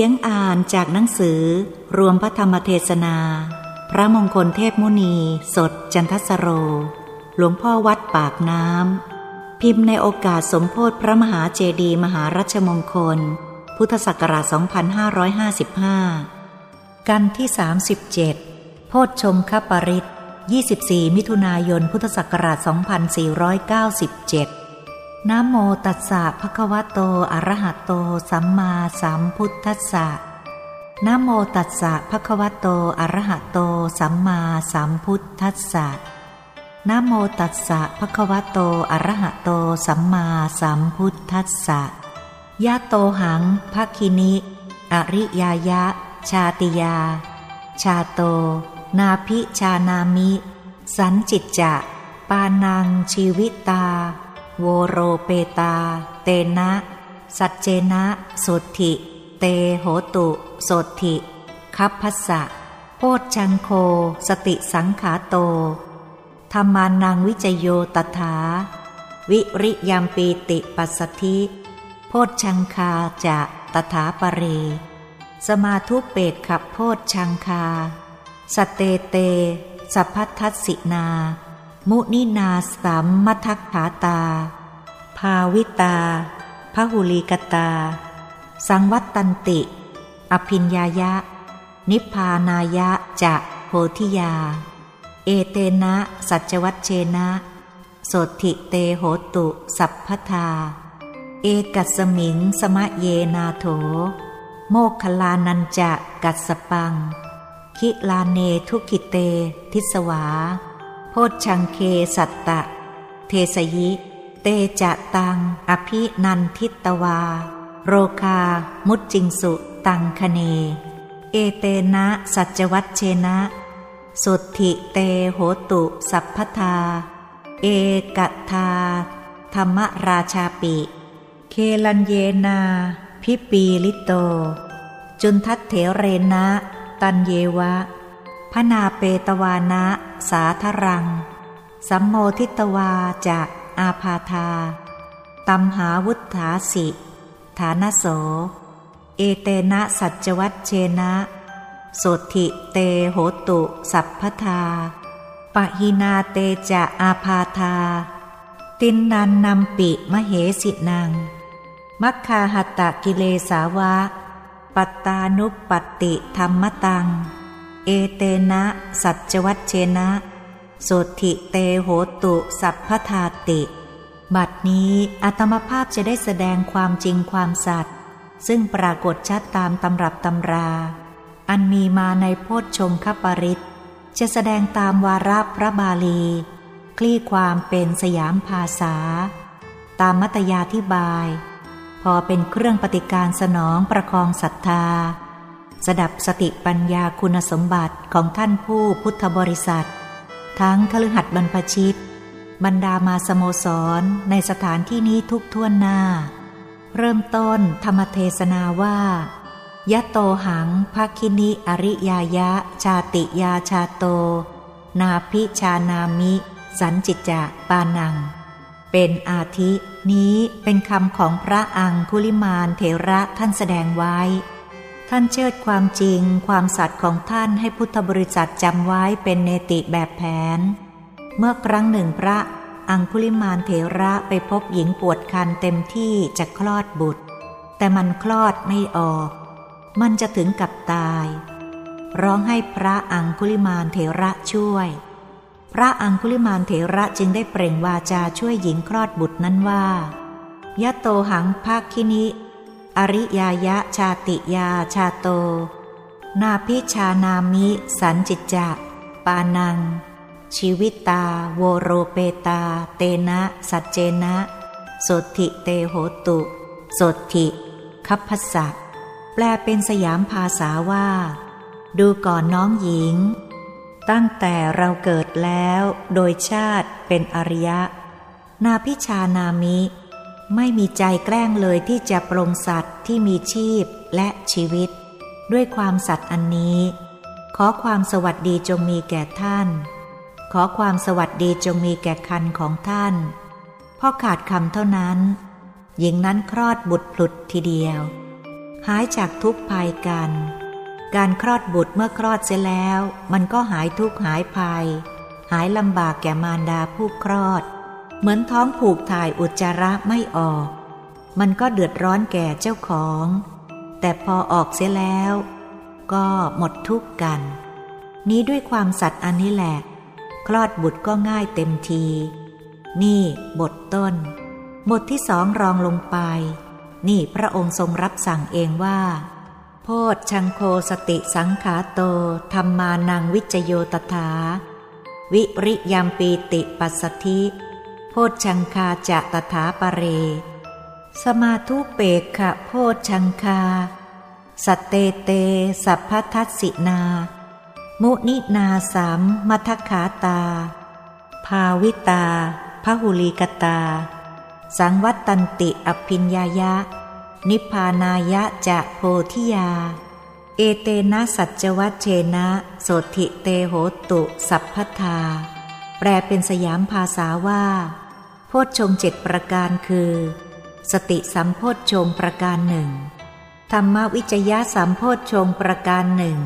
เสียงอ่านจากหนังสือ รวมพระธรรมเทศนา พระมงคลเทพมุนี สดจันทสโร หลวงพ่อวัดปากน้ำ พิมพ์ในโอกาสสมโพธิพระมหาเจดีมหารัชมงคล พุทธศักราช 2555 กันที่ 37 โพชฌงคปริต24 มิถุนายน พุทธศักราช 2497 นะโมตัสสะภะคะวะโต อะระหะโต สัมมาสัมพุทธัสสะนะโมตัสสะภะคะวะโต อะระหะโต สัมมาสัมพุทธัสสะนะโมตัสสะภะคะวะโต อะระหะโต สัมมาสัมพุทธัสสะยะโตหังภะคินิ อริยายะ ชาติยา ชาโต นาพิชานามิ สันจิตจะ ปานังชีวิตา โวโรเปตา เตนะ สัจเจนะสุธิ เตโหตุโสธิคัพพสะโพชังโค สติสังขาโต ธรรมานังวิจโยตถา วิริยามปีติปัสสธิโพชังคาจะตถาปเรสมาทุเปกขับโพชังคา สเตเต สัพพัทสินา มุนินาสัมมทักขาตา ภาวิตาพหุลีกตา สังวัตตันติ อภิญญายะ นิพพานายะจะโพธิยา เอเตนะ สัจวัตเชนะโสติเตโหตุ สัพพทา เอกัสมิงสมะเยนาโถ โมคคัลลานัญจะกัสสะปัง คิลาเนทุกขิเต ทิสวา โพชฌังเคสัตตะ เทสยิ เตจะตัง อภินันทิตวา โรคา มุจจิงสุ ตังขเณ เอเตนะสัจจวัชเชนะ โสตถิเตโหตุสัพพทา เอกทา ธรรมราชาปิ เคลันเยนา พิปีลิโต จุนทัตเถเรนะ ตันเยวะ พนาเปตวานะ สาธรัง สัมโมทิตวาจะอาพาธาตัมหาวุฒาสิ ฐานโส เอเตนะสัจวัตเชนะโสธิเตโหตุ สัพพทาปะหินาเตจะอาพาธา ตินนันนำปิมเหสินัง มัคคาหัตตะกิเลสาวะ ปัตตานุปปติธรรมตัง เอเตนะ สัจวัตเชนะโสธิเตโหตุสัพพทาติ บัดนี้อัตมภาพจะได้แสดงความจริงความสัตย์ซึ่งปรากฏชัดตามตำรับตำรา อันมีมาในโพชฌงคปริตจะแสดงตามวาระพระบาลี คลี่ความเป็นสยามภาษา ตามมัตยาธิบาย พอเป็นเครื่องปฏิการสนองประคองศรัทธา สดับสติปัญญาคุณสมบัติของท่านผู้พุทธบริษัท ทั้งคฤหัสถ์บรรพชิต บรรดามาสโมสรในสถานที่นี้ทุกท่วนหน้า เริ่มต้นธรรมเทศนาว่ายะโตหังภคินิอริยายะ ชาติยาชาโต นาพิชานามิ สันจิตจะปานัง เป็นอาทินี้เป็นคำของพระอังคุลิมานเถระท่านแสดงไว้ ท่านเชิดความจริงความสัตย์ของท่านให้พุทธบริษัทจำไว้เป็นเนติแบบแผน เมื่อครั้งหนึ่งพระอังคุลิมานเถระไปพบหญิงปวดคันเต็มที่จะคลอดบุตร แต่มันคลอดไม่ออก มันจะถึงกับตาย ร้องให้พระอังคุลิมานเถระช่วย พระอังคุลิมานเถระจึงได้เปล่งวาจาช่วยหญิงคลอดบุตรนั้นว่ายะโตหังภาคินิ อริยายะชาติยาชาโต นาพิชานามิสันจิตจะปานัง ชีวิตตา โวโรเปตา เตนะสัจเจนะโสติเตโหตุโสติคัพพสะแปลเป็นสยามภาษาว่า ดูก่อนน้องหญิง ตั้งแต่เราเกิดแล้วโดยชาติเป็นอริยะ นาพิชานามิ ไม่มีใจแกล้งเลยที่จะปรงสัตว์ที่มีชีพและชีวิต ด้วยความสัตย์อันนี้ ขอความสวัสดีจงมีแก่ท่าน ขอความสวัสดีจงมีแก่คันของท่านพ่อขาดคำเท่านั้น หญิงนั้นคลอดบุตรพลุดทีเดียว หายจากทุกภัยกัน การคลอดบุตรเมื่อคลอดเสร็จแล้ว มันก็หายทุกหายภัย หายลำบากแก่มารดาผู้คลอด เหมือนท้องผูกถ่ายอุจจาระไม่ออก มันก็เดือดร้อนแก่เจ้าของ แต่พอออกเสียแล้ว ก็หมดทุกข์กัน นี้ด้วยความสัตย์อันนี้แหละ คลอดบุตรก็ง่ายเต็มที นี่บทต้น บทที่สองรองลงไป นี่พระองค์ทรงรับสั่งเองว่า โพชชังโคสติสังขาโตธรรมานังวิจโยตถา วิริยามปีติปัสสธิ โพชังคาจะตถาปเร สมาธุเปกขะโพชังคาสตเตเต สัพพทัสสินา มุนินาสามมัทขาตา ภาวิตาพหุลีกตา สังวัตตันติอภิญญายะ นิพานายะจะโพธิยา เอเตนะสัจวัชเชนะ โสธิเตโหตุสัพพทา แปลเป็นสยามภาษาว่า โพชฌงเจ็ดประการคือ สติสัมโพชฌงประการหนึ่งธรรมวิจยะสัมโพชฌงประการหนึ่ง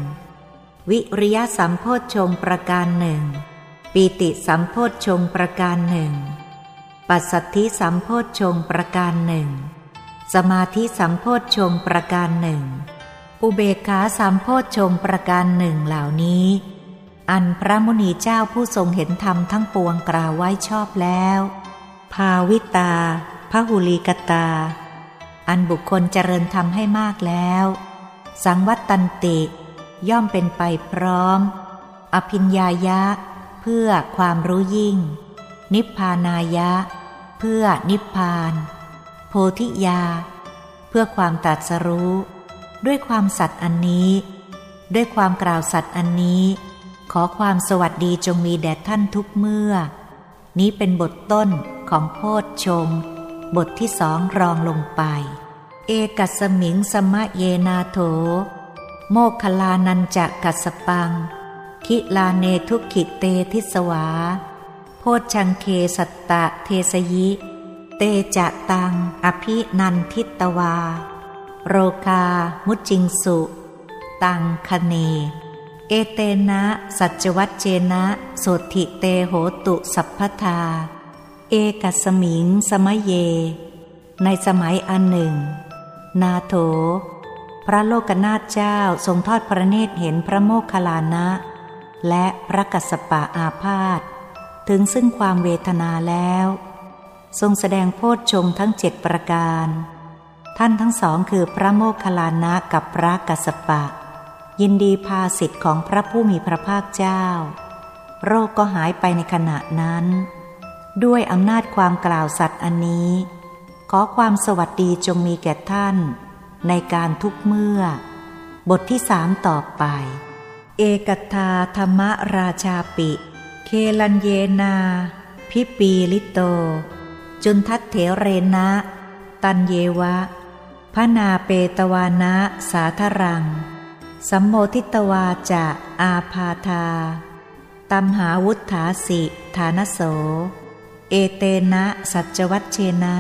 วิริยะสัมโพชฌงประการหนึ่งปีติสัมโพชฌงประการหนึ่งปัสสัทธิสัมโพชฌงประการหนึ่งสมาธิสัมโพชฌงประการหนึ่งอุเบกขาสัมโพชฌงประการหนึ่งเหล่านี้ อันพระมุนีเจ้าผู้ทรงเห็นธรรมทั้งปวงกล่าวไว้ชอบแล้ว ภาวิตาพหุลีกตา อันบุคคลเจริญธรรมให้มากแล้ว สังวัตตันติ ย่อมเป็นไปพร้อม อภิญญายะ เพื่อความรู้ยิ่ง นิพพานายะ เพื่อนิพพาน โพธิยา เพื่อความตรัสรู้ ด้วยความสัตย์อันนี้ ด้วยความกล่าวสัตย์อันนี้ ขอความสวัสดีจงมีแด่ท่านทุกเมื่อ นี้เป็นบทต้นของโพชฌงค์บทที่สองรองลงไป เอกัสมิงสมะเยนาโถ โมคลานันจะกัสปัง คิลาเนทุกขิเตทิสวา โพชชังเคสัตตะเทสยิ เตจะตัง อภินันทิตวา โรคา มุจิงสุ ตังคเน เอเตนะ สัจวัตเจนะโสถิเตโหตุสัพพทา เอกัสมิง สมเย ในสมัยอันหนึ่ง นาโถ พระโลกนาถเจ้าทรงทอดพระเนตรเห็นพระโมคคัลลานะ และพระกัสสปะอาพาธถึงซึ่งความเวทนาแล้ว ทรงแสดงโพชฌงทั้งเจ็ดประการ ท่านทั้งสองคือพระโมคคัลลานะกับพระกัสสปะ ยินดีพาสิทธิ์ของพระผู้มีพระภาคเจ้า โรคก็หายไปในขณะนั้น ด้วยอำนาจความกล่าวสัตย์อันนี้ ขอความสวัสดีจงมีแก่ท่าน ในการทุกเมื่อ บทที่สามต่อไป เอกทาธรรมราชาปิ เคลันเยนา พิปีลิโต จุนทัตเถเรนะ ตันเยวะพนาเปตวานะสาธรัง สัมโมทิตวาจะอาพาธาตัมหาวุฒาสิฐานโส เอเตนะสัจวัชเชนะ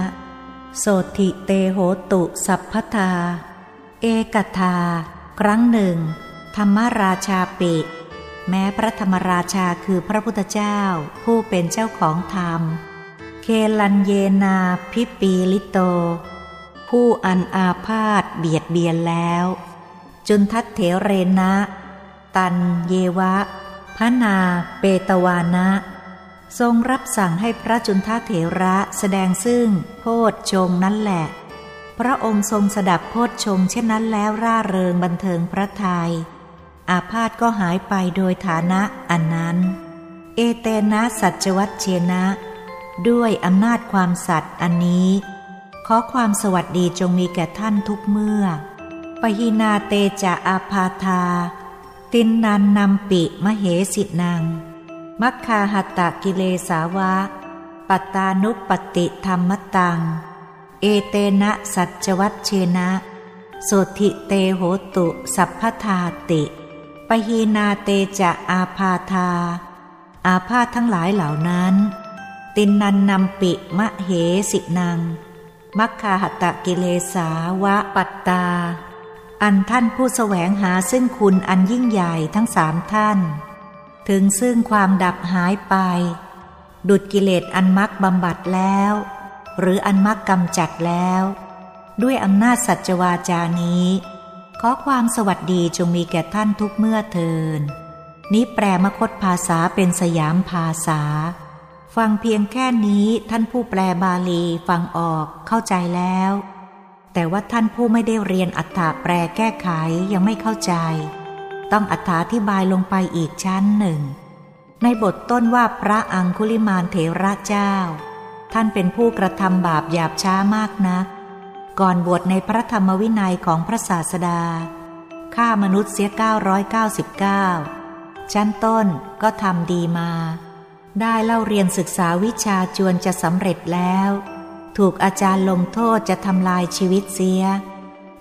โสธิเตโหตุสัพพทา เอกทา ครั้งหนึ่ง ธรรมราชาปิ แม้พระธรรมราชาคือพระพุทธเจ้าผู้เป็นเจ้าของธรรม เคลันเยนาพิปีลิโต ผู้อันอาพาธเบียดเบียนแล้ว จุนทัตเถเรนะ ตันเยวะพนา เปตวานะ ทรงรับสั่งให้พระจุนทัตเถระแสดงซึ่งโพชฌงนั่นแหละ พระองค์ทรงสดับโพชฌงเช่นนั้นแล้วร่าเริงบันเทิงพระทยัยอาพาธก็หายไปโดยฐานะอันนั้น เอเตนะสัจวัตเชนะ ด้วยอำนาจความสัตย์อันนี้ ขอความสวัสดีจงมีแก่ท่านทุกเมื่อ หินาเตจะอาพาธา ตินนันนำปิมเหสินัง มัคคาหัตตกิเลสาวะ ปัตตานุปปติธรรมตัง เอเตนะสัจวัตเชนะโสธิเตโหตุสัพพทาติปหีนาเตจะอาพาธา อาพาธทั้งหลายเหล่านั้น ตินนันนำปิมะเหสินัง มัคคาหตะกิเลสาวะปัตตา อันท่านผู้แสวงหาซึ่งคุณอันยิ่งใหญ่ทั้งสามท่าน ถึงซึ่งความดับหายไป ดุดกิเลสอันมักบำบัดแล้ว หรืออันมักกำจัดแล้ว ด้วยอำนาจสัจวาจานี้ ขอความสวัสดีจงมีแก่ท่านทุกเมื่อเทินนี้แปลมคตภาษาเป็นสยามภาษา ฟังเพียงแค่นี้ท่านผู้แปลบาลีฟังออกเข้าใจแล้ว แต่ว่าท่านผู้ไม่ได้เรียนอัฏฐแปลแก้ไขยังไม่เข้าใจ ต้องอธิบายลงไปอีกชั้นหนึ่ง ในบทต้นว่าพระอังคุลิมานเถระเจ้า ท่านเป็นผู้กระทำบาปหยาบช้ามากนัก ก่อนบวชในพระธรรมวินัยของพระศาสดาฆ่ามนุษย์เสีย 999 ชั้นต้นก็ทำดีมา ได้เล่าเรียนศึกษาวิชาจวนจะสำเร็จแล้ว ถูกอาจารย์ลงโทษจะทำลายชีวิตเสีย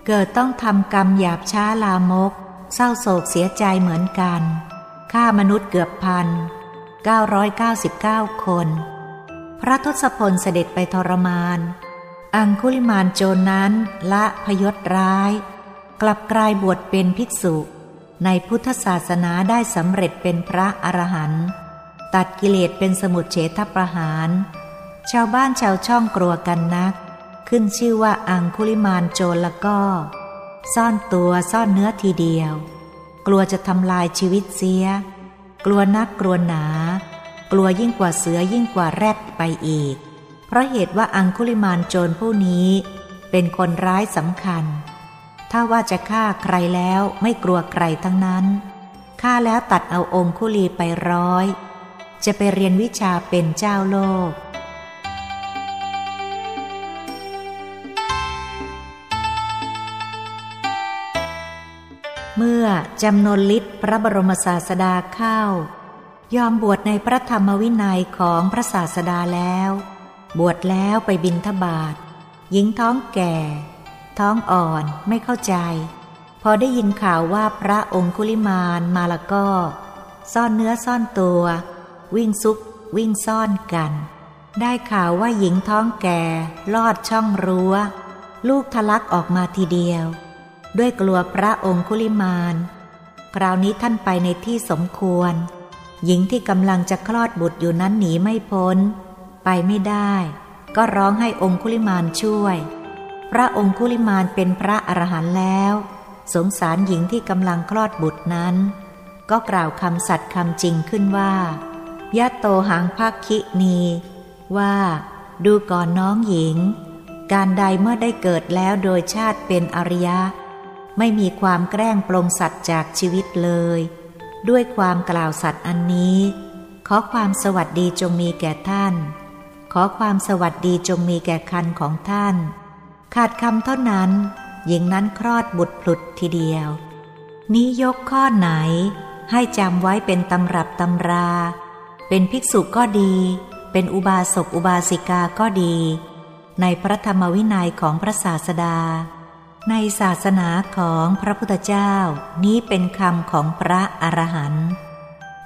เกิดต้องทำกรรมหยาบช้าลามก เศร้าโศกเสียใจเหมือนกันฆ่ามนุษย์เกือบพัน999 คน พระทศพลเสด็จไปทรมาน อังคุลิมานโจรนั้นละพยศร้าย กลับกลายบวชเป็นภิกษุ ในพุทธศาสนาได้สำเร็จเป็นพระอรหันต์ตัดกิเลสเป็นสมุดเฉทประหาร ชาวบ้านชาวช่องกลัวกันนัก ขึ้นชื่อว่าอังคุลิมานโจรละก็ ซ่อนตัวซ่อนเนื้อทีเดียว กลัวจะทำลายชีวิตเสีย กลัวนักกลัวหนา กลัวยิ่งกว่าเสือยิ่งกว่าแรดไปอีก เพราะเหตุว่าอังคุลิมานโจรผู้นี้ เป็นคนร้ายสำคัญ ถ้าว่าจะฆ่าใครแล้วไม่กลัวใครทั้งนั้นฆ่าแล้วตัดเอาองคุลีไปร้อย จะไปเรียนวิชาเป็นเจ้าโลก เมื่อจำนวนลิศพระบรมศาสดาเข้ายอมบวชในพระธรรมวินัยของพระศาสดาแล้ว บวชแล้วไปบินทบาทหญิงท้องแก่ ท้องอ่อนไม่เข้าใจ พอได้ยินข่าวว่าพระองคุลิมานมาละก็ ซ่อนเนื้อซ่อนตัว วิ่งซุก วิ่งซ่อนกัน ได้ข่าวว่าหญิงท้องแก่ ลอดช่องรั้ว ลูกทะลักออกมาทีเดียว ด้วยกลัวพระองคุลิมาน คราวนี้ท่านไปในที่สมควร หญิงที่กำลังจะคลอดบุตรอยู่นั้นหนีไม่พ้น ไปไม่ได้ ก็ร้องให้องคุลิมานช่วย พระองคุลิมานเป็นพระอรหันต์แล้ว สงสารหญิงที่กำลังคลอดบุตรนั้น ก็กล่าวคำสัตย์คำจริงขึ้นว่ายะโตหังพักคินี ว่า ดูก่อนน้องหญิง การใดเมื่อได้เกิดแล้วโดยชาติเป็นอริยะ ไม่มีความแกล้งปรงสัตว์จากชีวิตเลย ด้วยความกล่าวสัตว์อันนี้ ขอความสวัสดีจงมีแก่ท่าน ขอความสวัสดีจงมีแก่คันของท่าน ขาดคำเท่านั้น หญิงนั้นคลอดบุตรพลุดทีเดียว นี้ยกข้อไหน ให้จำไว้เป็นตำรับตำรา เป็นภิกษุก็ดี เป็นอุบาสกอุบาสิกาก็ดี ในพระธรรมวินัยของพระศาสดา ในศาสนาของพระพุทธเจ้านี้เป็นคำของพระอรหันต์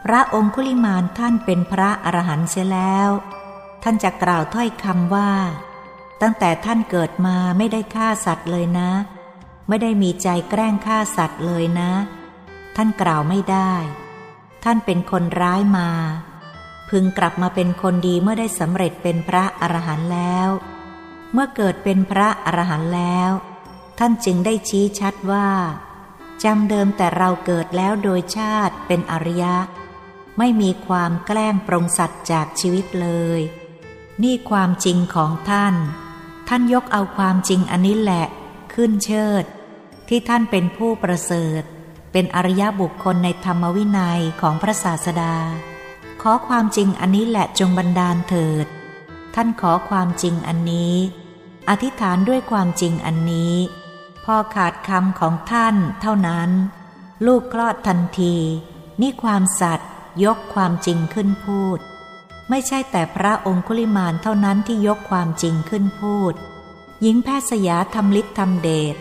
พระองคุลิมานท่านเป็นพระอรหันต์เสียแล้ว ท่านจะกล่าวถ้อยคำว่า ตั้งแต่ท่านเกิดมาไม่ได้ฆ่าสัตว์เลยนะ ไม่ได้มีใจแกล้งฆ่าสัตว์เลยนะ ท่านกล่าวไม่ได้ ท่านเป็นคนร้ายมา พึงกลับมาเป็นคนดีเมื่อได้สำเร็จเป็นพระอรหันต์แล้ว เมื่อเกิดเป็นพระอรหันต์แล้ว ท่านจึงได้ชี้ชัดว่าจำเดิมแต่เราเกิดแล้วโดยชาติเป็นอริยะ ไม่มีความแกล้งปรงสัตว์จากชีวิตเลย นี่ความจริงของท่าน ท่านยกเอาความจริงอันนี้แหละ ขึ้นเชิด ที่ท่านเป็นผู้ประเสริฐ เป็นอริยบุคคลในธรรมวินัยของพระศาสดา ขอความจริงอันนี้แหละจงบันดาลเถิด ท่านขอความจริงอันนี้ อธิษฐานด้วยความจริงอันนี้ อขาดคำของท่านเท่านั้น ลูกคลอดทันที นี่ความสัตย์ยกความจริงขึ้นพูด ไม่ใช่แต่พระองคุลิมานเท่านั้นที่ยกความจริงขึ้นพูด หญิงแพทย์สยาทำลิศทำเดช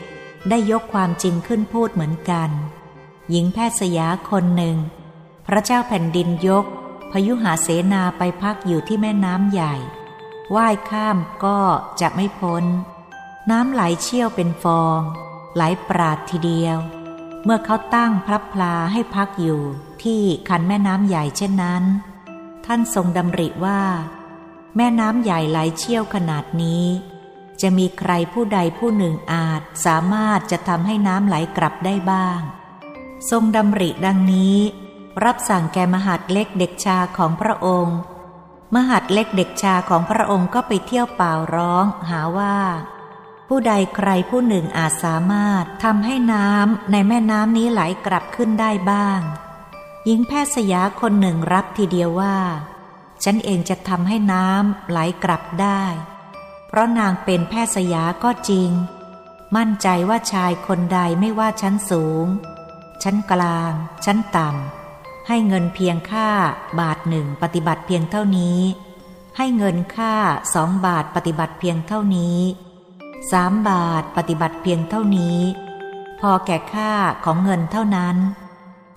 ได้ยกความจริงขึ้นพูดเหมือนกัน หญิงแพทย์สยาคนหนึ่ง พระเจ้าแผ่นดินยก พยุหาเสนาไปพักอยู่ที่แม่น้ำใหญ่ ว่ายข้ามก็จะไม่พ้น น้ำไหลเชี่ยวเป็นฟอง ไหลปราดทีเดียว เมื่อเขาตั้งพระพลาให้พักอยู่ที่คันแม่น้ำใหญ่เช่นนั้น ท่านทรงดำริว่า แม่น้ำใหญ่ไหลเชี่ยวขนาดนี้ จะมีใครผู้ใดผู้หนึ่งอาจสามารถจะทำให้น้ำไหลกลับได้บ้าง ทรงดำริดังนี้ รับสั่งแก่มหาดเล็กเด็กชาของพระองค์ มหาดเล็กเด็กชาของพระองค์ก็ไปเที่ยวเป่าร้องหาว่า ผู้ใดใครผู้หนึ่งอาจสามารถทำให้น้ำในแม่น้ำนี้ไหลกลับขึ้นได้บ้าง หญิงแพทย์สยาคนหนึ่งรับทีเดียวว่า ฉันเองจะทำให้น้ำไหลกลับได้ เพราะนางเป็นแพทย์สยาก็จริง มั่นใจว่าชายคนใดไม่ว่าชั้นสูง ชั้นกลาง ชั้นต่ำให้เงินเพียงค่าบาทหนึ่งปฏิบัติเพียงเท่านี้ ให้เงินค่าสองบาทปฏิบัติเพียงเท่านี้ สามบาทปฏิบัติเพียงเท่านี้ พอแก่ค่าของเงินเท่านั้น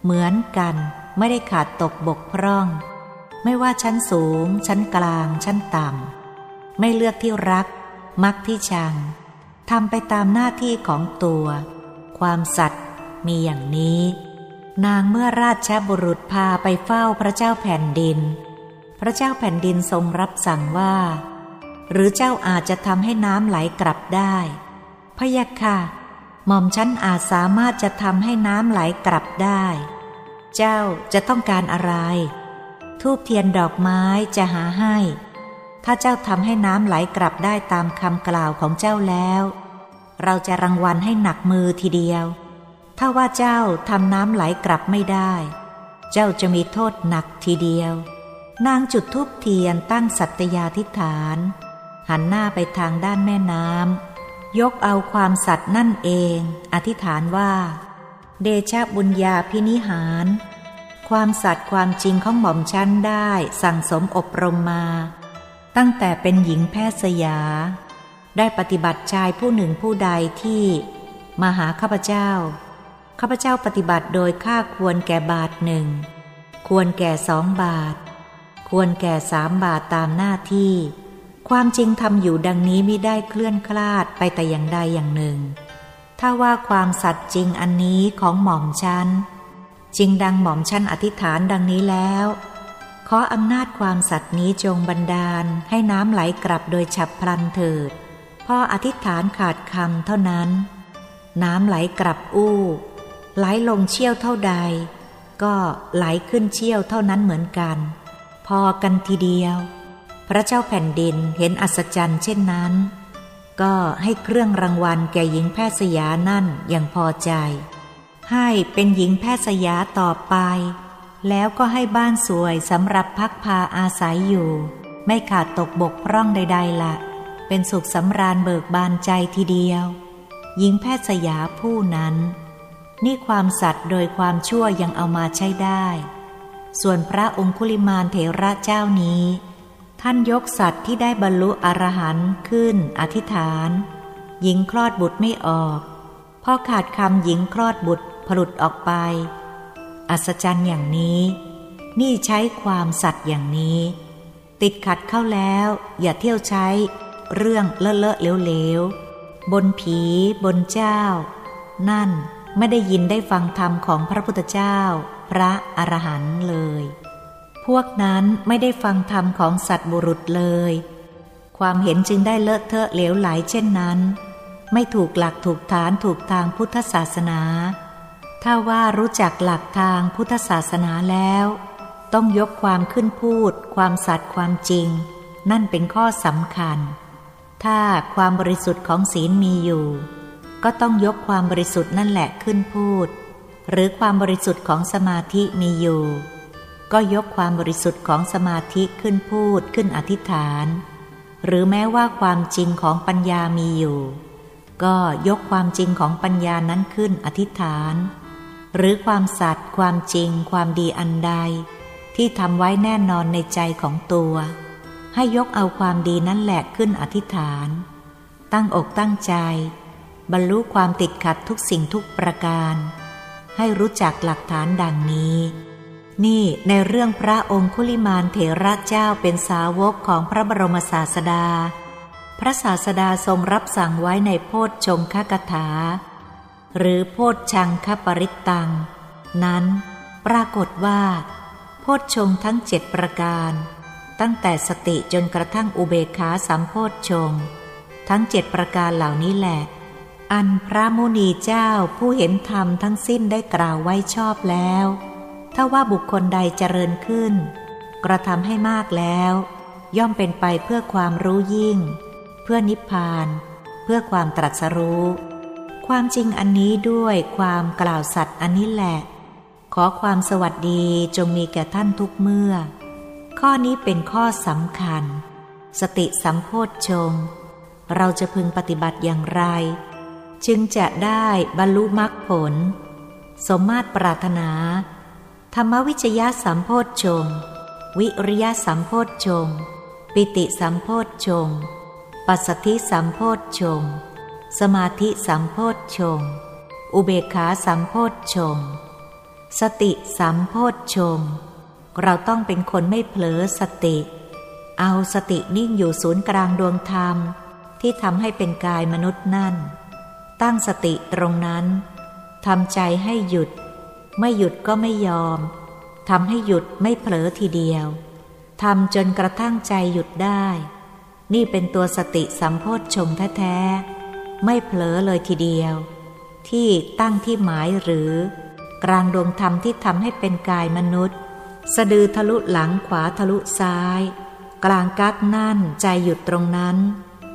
เหมือนกันไม่ได้ขาดตกบกพร่อง ไม่ว่าชั้นสูง ชั้นกลาง ชั้นต่ำไม่เลือกที่รัก มักที่ชังทำไปตามหน้าที่ของตัว ความสัตย์มีอย่างนี้ นางเมื่อราชบุรุษพาไปเฝ้าพระเจ้าแผ่นดิน พระเจ้าแผ่นดินทรงรับสั่งว่า หรือเจ้าอาจจะทำให้น้ำไหลกลับได้ พยาค่ะ หม่อมชั้นอาจสามารถจะทำให้น้ำไหลกลับได้ เจ้าจะต้องการอะไร ทูบเทียนดอกไม้จะหาให้ ถ้าเจ้าทำให้น้ำไหลกลับได้ตามคำกล่าวของเจ้าแล้ว เราจะรางวัลให้หนักมือทีเดียว ถ้าว่าเจ้าทำน้ำไหลกลับไม่ได้ เจ้าจะมีโทษหนักทีเดียวนางจุดทูบเทียนตั้งสัตยาธิฐาน หันหน้าไปทางด้านแม่น้ำยกเอาความสัตย์นั่นเอง อธิษฐานว่า เดชะบุญญาพินิหาร ความสัตย์ความจริงของหม่อมชั้นได้สั่งสมอบรมมา ตั้งแต่เป็นหญิงแพทย์สยา ได้ปฏิบัติชายผู้หนึ่งผู้ใดที่มาหาข้าพเจ้า ข้าพเจ้าปฏิบัติโดยค่าควรแก่บาทหนึ่ง ควรแก่สองบาท ควรแก่สามบาทตามหน้าที่ ความจริงทำอยู่ดังนี้ไม่ได้เคลื่อนคลาดไปแต่อย่างใดอย่างหนึ่ง ถ้าว่าความสัตย์จริงอันนี้ของหม่อมชันจริงดังหม่อมชันอธิษฐานดังนี้แล้ว ขออำนาจความสัตย์นี้จงบันดาลให้น้ำไหลกลับโดยฉับพลันเถิดพออธิษฐานขาดคำเท่านั้น น้ำไหลกลับอู้ ไหลลงเชี่ยวเท่าใด ก็ไหลขึ้นเชี่ยวเท่านั้นเหมือนกัน พอกันทีเดียว พระเจ้าแผ่นดินเห็นอัศจรรย์เช่นนั้น ก็ให้เครื่องรางวัลแก่หญิงแพทย์สยานั่นอย่างพอใจ ให้เป็นหญิงแพทย์สยาต่อไป แล้วก็ให้บ้านสวยสำหรับพักพาอาศัยอยู่ ไม่ขาดตกบกพร่องใด ๆละ เป็นสุขสำราญเบิกบานใจทีเดียว หญิงแพทย์สยาผู้นั้น นี่ความสัตย์โดยความชั่วยังเอามาใช้ได้ ส่วนพระองคุลิมานเถระเจ้านี้ ท่านยกสัตว์ที่ได้บรรลุอรหันต์ขึ้น อธิษฐาน หญิงคลอดบุตรไม่ออกพอขาดคำหญิงคลอดบุตรผลุดออกไป อัศจรรย์อย่างนี้ นี่ใช้ความสัตย์อย่างนี้ ติดขัดเข้าแล้ว อย่าเที่ยวใช้ เรื่องเลอะเลอะเหลวๆ บนผีบนเจ้า นั่นไม่ได้ยินได้ฟังธรรมของพระพุทธเจ้า พระอรหันต์เลย พวกนั้นไม่ได้ฟังธรรมของสัตว์บุรุษเลย ความเห็นจึงได้เลอะเทอะเหลวไหลเช่นนั้น ไม่ถูกหลักถูกฐานถูกทางพุทธศาสนา ถ้าว่ารู้จักหลักทางพุทธศาสนาแล้ว ต้องยกความขึ้นพูด ความสัตย์ความจริง นั่นเป็นข้อสำคัญ ถ้าความบริสุทธิ์ของศีลมีอยู่ ก็ต้องยกความบริสุทธิ์นั่นแหละขึ้นพูด หรือความบริสุทธิ์ของสมาธิมีอยู่ ก็ยกความบริสุทธิ์ของสมาธิขึ้นพูดขึ้นอธิษฐาน หรือแม้ว่าความจริงของปัญญามีอยู่ ก็ยกความจริงของปัญญานั้นขึ้นอธิษฐาน หรือความสัตย์ความจริง ความดีอันใด ที่ทำไว้แน่นอนในใจของตัว ให้ยกเอาความดีนั้นแหละขึ้นอธิษฐาน ตั้งอกตั้งใจ บรรลุความติดขัดทุกสิ่งทุกประการ ให้รู้จักหลักฐานดังนี้ นี่ในเรื่องพระองคุลิมานเถระเจ้าเป็นสาวกของพระบรมศาสดา พระศาสดาทรงรับสั่งไว้ในโพชฌงคกถา หรือโพชชังคปริตตัง นั้น ปรากฏว่า โพชชงทั้งเจ็ดประการ ตั้งแต่สติจนกระทั่งอุเบกขาสัมโพชชงทั้งเจ็ดประการเหล่านี้แหละ อันพระมุนีเจ้าผู้เห็นธรรมทั้งสิ้นได้กล่าวไว้ชอบแล้ว ถ้าว่าบุคคลใดเจริญขึ้น กระทำให้มากแล้ว ย่อมเป็นไปเพื่อความรู้ยิ่ง เพื่อนิพพาน เพื่อความตรัสรู้ ความจริงอันนี้ด้วยความกล่าวสัตย์อันนี้แหละ ขอความสวัสดีจงมีแก่ท่านทุกเมื่อ ข้อนี้เป็นข้อสำคัญ สติสัมโพธชง เราจะพึงปฏิบัติอย่างไร จึงจะได้บรรลุมรรคผล สมมาตรปรารถนา ธรรมวิจยะสัมโพธชง วิริยะสัมโพธชง ปิติสัมโพธชง ปัสสธิสัมโพธชง สมาธิสัมโพธชง อุเบกขาสัมโพธชง สติสัมโพธชง เราต้องเป็นคนไม่เผลอสติ เอาสตินิ่งอยู่ศูนย์กลางดวงธรรม ที่ทำให้เป็นกายมนุษย์นั่น ตั้งสติตรงนั้นทำใจให้หยุด ไม่หยุดก็ไม่ยอมทำให้หยุดไม่เผลอทีเดียวทำจนกระทั่งใจหยุดได้ นี่เป็นตัวสติสัมโพธชงแท้ๆไม่เผลอเลยทีเดียว ที่ตั้งที่หมายหรือ กลางดวงธรรมที่ทำให้เป็นกายมนุษย์ สะดือทะลุหลังขวาทะลุซ้าย กลางกักนั่นใจหยุดตรงนั้น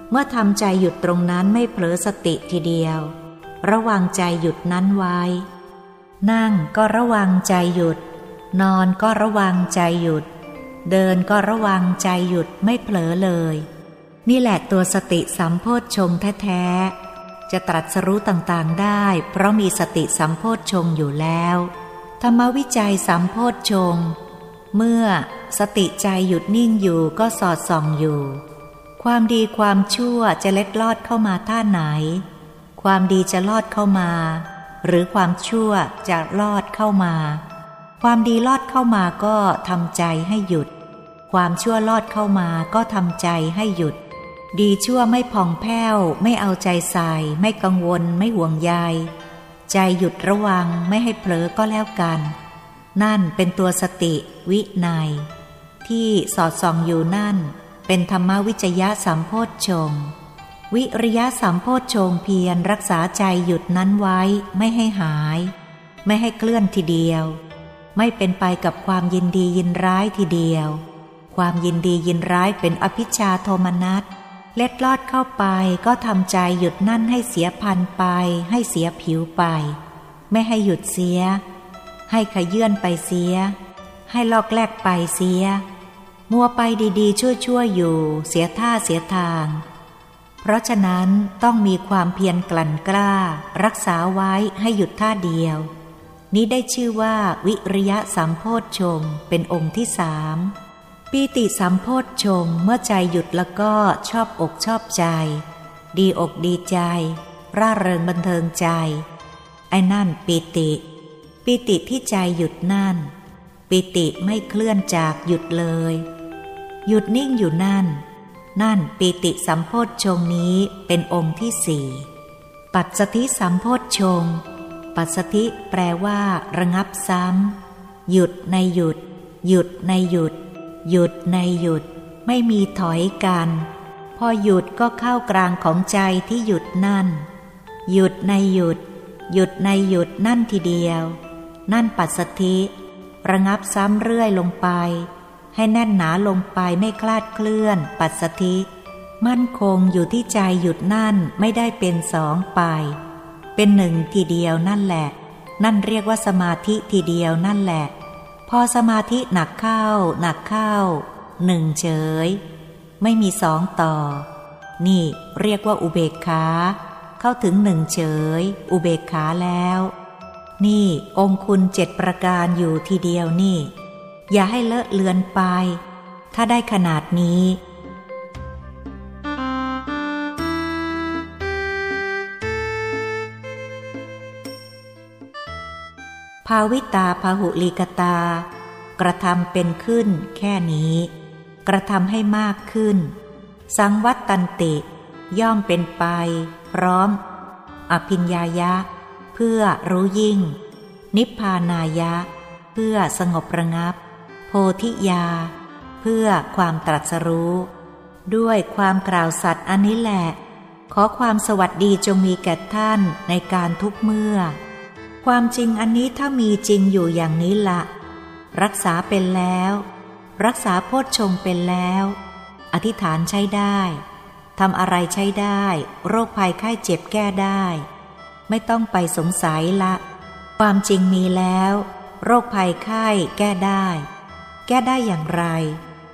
เมื่อทำใจหยุดตรงนั้นไม่เผลอสติทีเดียว ระวังใจหยุดนั้นไว้ นั่งก็ระวังใจหยุด นอนก็ระวังใจหยุด เดินก็ระวังใจหยุดไม่เผลอเลย นี่แหละตัวสติสัมโพธชงแท้ๆ จะตรัสรู้ต่างๆได้ เพราะมีสติสัมโพธชงอยู่แล้ว ธรรมวิจัยสัมโพธชง เมื่อสติใจหยุดนิ่งอยู่ก็สอดส่องอยู่ ความดีความชั่วจะเล็ดลอดเข้ามาท่าไหน ความดีจะลอดเข้ามา หรือความชั่วจะลอดเข้ามา ความดีลอดเข้ามาก็ทำใจให้หยุด ความชั่วลอดเข้ามาก็ทำใจให้หยุด ดีชั่วไม่ผ่องแผ้ว ไม่เอาใจใส่ ไม่กังวล ไม่ห่วงใยใจหยุดระวังไม่ให้เผลอก็แล้วกัน นั่นเป็นตัวสติวิในที่สอดส่องอยู่นั่น เป็นธรรมวิจยะสัมโพธชง วิริยะสัมโพธชงเพียรรักษาใจหยุดนั้นไว้ไม่ให้หาย ไม่ให้เคลื่อนทีเดียว ไม่เป็นไปกับความยินดียินร้ายทีเดียว ความยินดียินร้ายเป็นอภิชาโทมนัสเล็ดลอดเข้าไปก็ทำใจหยุดนั่นให้เสียพันไป ให้เสียผิวไป ไม่ให้หยุดเสีย ให้ขยื่นไปเสีย ให้ลอกแลกไปเสีย มัวไปดีๆ ชั่วๆอยู่ เสียท่าเสียทาง เพราะฉะนั้นต้องมีความเพียรกลั่นกล้า รักษาไว้ให้หยุดท่าเดียว นี้ได้ชื่อว่าวิริยะสัมโพธชงเป็นองค์ที่สามปีติสัมโพธชงเมื่อใจหยุดแล้วก็ชอบอกชอบใจ ดีอกดีใจ ร่าเริงบันเทิงใจ ไอ้นั่นปีติ ปีติที่ใจหยุดนั่น ปีติไม่เคลื่อนจากหยุดเลย หยุดนิ่งอยู่นั่น นั่นปีติสัมโพธชงนี้เป็นองค์ที่สี่ปัจสธิสัมโพธชง ปัสสธิแปลว่า ระงับซ้ำ หยุดในหยุด หยุดในหยุด หยุดในหยุด ไม่มีถอยกัน พอหยุดก็เข้ากลางของใจที่หยุดนั่น หยุดในหยุด หยุดในหยุดนั่นทีเดียว นั่นปัสสธิ ระงับซ้ำเรื่อยลงไป ให้แน่นหนาลงไปไม่คลาดเคลื่อน ปัสสธิ มั่นคงอยู่ที่ใจหยุดนั่นไม่ได้เป็นสองไป เป็นหนึ่งทีเดียวนั่นแหละ นั่นเรียกว่าสมาธิทีเดียวนั่นแหละ พอสมาธิหนักเข้า หนักเข้า หนึ่งเฉย ไม่มีสองต่อ นี่เรียกว่าอุเบกขาเข้าถึงหนึ่งเฉย อุเบกขาแล้ว นี่องคุณเจ็ดประการอยู่ทีเดียวนี่ อย่าให้เลอะเลือนไป ถ้าได้ขนาดนี้ ภาวิตาพาหุลีกตา กระทำเป็นขึ้นแค่นี้ กระทำให้มากขึ้น สังวัตตันติ ย่อมเป็นไป พร้อม อภิญญายะ เพื่อรู้ยิ่ง นิพพานายะ เพื่อสงบระงับ ธิยา เพื่อความตรัสรู้ ด้วยความกล่าวสัตย์อันนี้แหละ ขอความสวัสดีจงมีแก่ท่านในการทุกเมื่อ ความจริงอันนี้ถ้ามีจริงอยู่อย่างนี้ละ รักษาเป็นแล้ว รักษาโพชฌงเป็นแล้ว อธิษฐานใช้ได้ทำอะไรใช้ได้ โรคภัยไข้เจ็บแก้ได้ ไม่ต้องไปสงสัยละ ความจริงมีแล้ว โรคภัยไข้แก้ได้ แก้ได้อย่างไร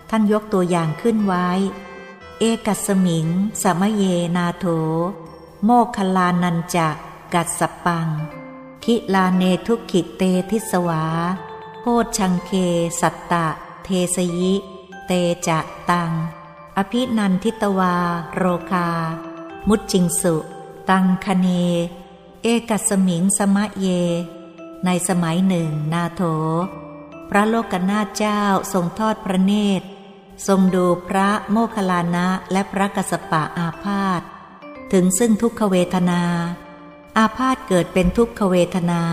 ท่านยกตัวอย่างขึ้นไว้ เอกัสมิง สมเยนาโถ โมคลานันจะกัดสปังคิลาเนทุกิเตทิสวา โพชังเคสัตตะ เทสยิ เตจะตัง อภินันทิตวา โรคา มุจจิงสุ ตังคเน เอกัสมิงสมะเย ในสมัยหนึ่งนาโถ พระโลกนาถเจ้าทรงทอดพระเนตร ทรงดูพระโมคคลานะและพระกสปะอาพาธถึงซึ่งทุกขเวทนา อาพาธเกิดเป็นทุกขเวทนา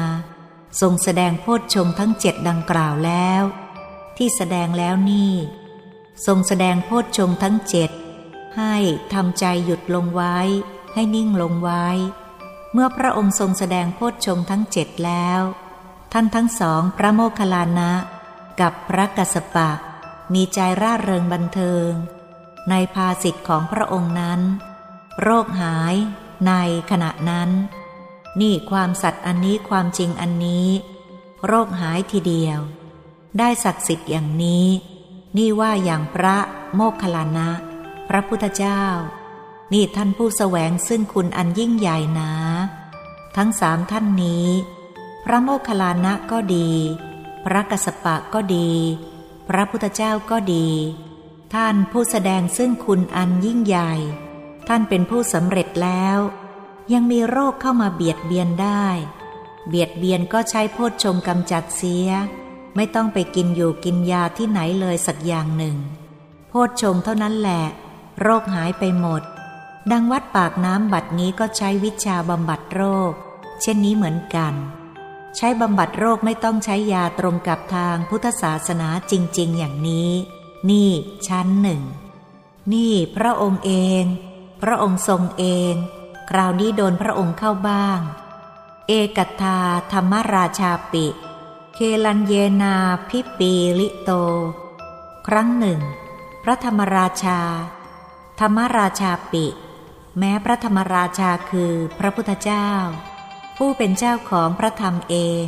ทรงแสดงโพชฌงทั้งเจ็ดดังกล่าวแล้ว ที่แสดงแล้วนี่ ทรงแสดงโพชฌงทั้งเจ็ดให้ทำใจหยุดลงไว้ ให้นิ่งลงไว้ เมื่อพระองค์ทรงแสดงโพชฌงทั้งเจ็ดแล้ว ท่านทั้งสองพระโมคคัลลานะ กับพระกัสสปะ มีใจร่าเริงบันเทิง ในภาสิทธิ์ของพระองค์นั้น โรคหายในขณะนั้น นี่ความสัตย์อันนี้ความจริงอันนี้ โรคหายทีเดียว ได้ศักดิ์สิทธิ์อย่างนี้ นี่ว่าอย่างพระโมคคัลลานะ พระพุทธเจ้า นี่ท่านผู้แสวงซึ่งคุณอันยิ่งใหญ่นะ ทั้งสามท่านนี้ ระโมคคัลลานะก็ดี พระกสปะก็ดี พระพุทธเจ้าก็ดี ท่านผู้แสดงซึ่งคุณอันยิ่งใหญ่ ท่านเป็นผู้สำเร็จแล้ว ยังมีโรคเข้ามาเบียดเบียนได้ เบียดเบียนก็ใช้โพชฌงกำจัดเสีย ไม่ต้องไปกินอยู่กินยาที่ไหนเลยสักอย่างหนึ่ง โพชฌงเท่านั้นแหละ โรคหายไปหมด ดังวัดปากน้ำบัดนี้ก็ใช้วิชาบำบัดโรค เช่นนี้เหมือนกัน ใช้บำบัดโรคไม่ต้องใช้ยาตรงกับทางพุทธศาสนาจริง ๆ อย่างนี้ นี่ชั้นหนึ่ง นี่พระองค์เอง พระองค์ทรงเอง คราวนี้โดนพระองค์เข้าบ้าง เอกทาธรรมราชาปิ เคลันเยนาพิปีลิโต ครั้งหนึ่ง พระธรรมราชา ธรรมราชาปิ แม้พระธรรมราชาคือพระพุทธเจ้า ผู้เป็นเจ้าของพระธรรมเอง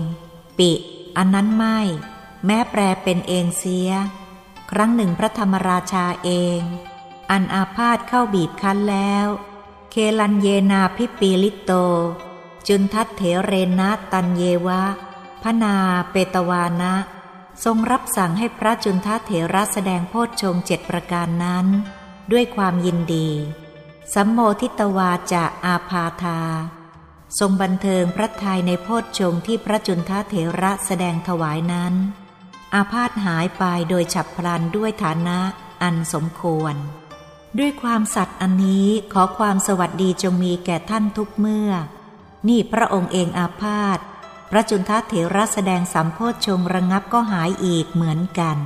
ปิ อันนั้นไม่ แม้แปลเป็นเองเสีย ครั้งหนึ่งพระธรรมราชาเอง อันอาพาธเข้าบีบคั้นแล้ว เคลันเยนาพิปีลิโต จุนทัตเถเรนะตันเยวะ พนาเปตวานะ ทรงรับสั่งให้พระจุนทัตเถระแสดงโพชฌงเจ็ดประการนั้น ด้วยความยินดี สัมโมทิตวาจะอาพาธา ทรงบันเทิงพระทัยในโพชฌงที่พระจุนทัตเถระแสดงถวายนั้น อาพาธหายไปโดยฉับพลันด้วยฐานะอันสมควร ด้วยความสัตย์อันนี้ขอความสวัสดีจงมีแก่ท่านทุกเมื่อ นี่พระองค์เองอาพาธพระจุนทัเถระแสดงสัมโพชฌงระงับก็หายอีกเหมือนกัน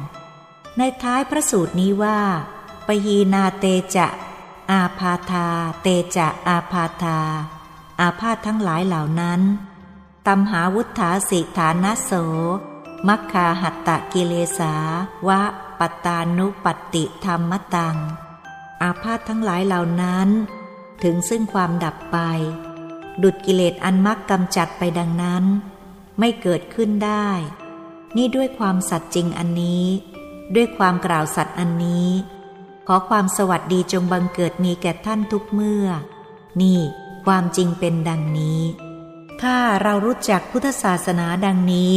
ในท้ายพระสูตรนี้ว่าปยีนาเตจะ อาพาธา เตจะอาพาธา อาพาธทั้งหลายเหล่านั้นตัมหาวุฒาสิฐานโส มัคคาหัตตะกิเลสาวะปตานุปติธรรมตัง อาพาธทั้งหลายเหล่านั้น ถึงซึ่งความดับไป ดุดกิเลสอันมักกำจัดไปดังนั้น ไม่เกิดขึ้นได้ นี่ด้วยความสัตย์จริงอันนี้ ด้วยความกล่าวสัตย์อันนี้ ขอความสวัสดีจงบังเกิดมีแก่ท่านทุกเมื่อ นี่ ความจริงเป็นดังนี้ ถ้าเรารู้จักพุทธศาสนาดังนี้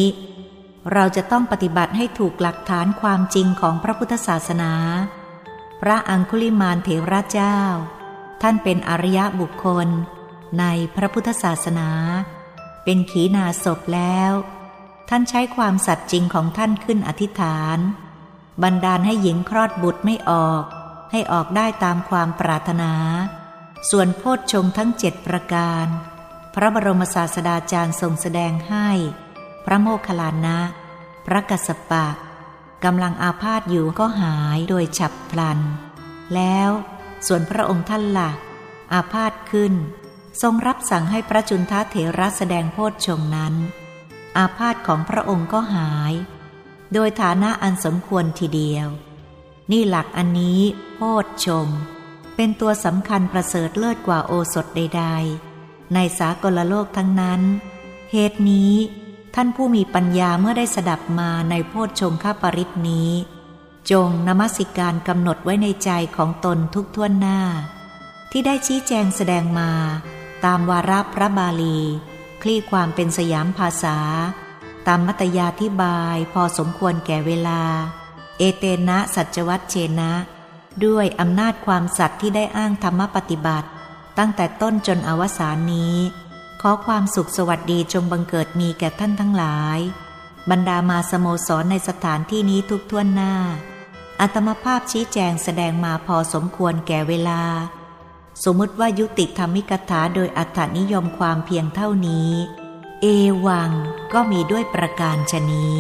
เราจะต้องปฏิบัติให้ถูกหลักฐานความจริงของพระพุทธศาสนา พระอังคุลิมานเถระเจ้า ท่านเป็นอริยบุคคล ในพระพุทธศาสนา เป็นขีณาศพแล้ว ท่านใช้ความสัตย์จริงของท่านขึ้นอธิษฐาน บันดาลให้หญิงคลอดบุตรไม่ออก ให้ออกได้ตามความปรารถนา ส่วนโพชฌงทั้งเจ็ดประการ พระบรมศาสดาจารย์ทรงแสดงให้ พระโมคคัลลานะ พระกัสสปะกำลังอาพาธอยู่ก็หายโดยฉับพลัน แล้วส่วนพระองค์ท่านละ่ะ อาพาธขึ้น ทรงรับสั่งให้พระจุนทเถระแสดงโพชฌงนั้น อาพาธของพระองค์ก็หาย โดยฐานะอันสมควรทีเดียว นี่หลักอันนี้โพชฌง เป็นตัวสำคัญประเสริฐเลิศกว่าโอสถใด ๆ ในสากลโลกทั้งนั้น เหตุนี้ ท่านผู้มีปัญญาเมื่อได้สดับมาในโพชฌงคปริตนี้ จงนมัสิการกำหนดไว้ในใจของตนทุกท่วนหน้า ที่ได้ชี้แจงแสดงมา ตามวาระพระบาลี คลี่ความเป็นสยามภาษา ตามมัตยาธิบายพอสมควรแก่เวลา เอเตนะสัจวัตเชนะ ด้วยอำนาจความสัตย์ที่ได้อ้างธรรมปฏิบัติ ตั้งแต่ต้นจนอวสานนี้ ขอความสุขสวัสดีจงบังเกิดมีแก่ท่านทั้งหลาย บรรดามาสโมสรในสถานที่นี้ทุกท่วนหน้าอัตมภาพชี้แจงแสดงมาพอสมควรแก่เวลา สมมติว่ายุติธรรมิกถาโดยอัตนิยมความเพียงเท่านี้ เอวังก็มีด้วยประการชนี้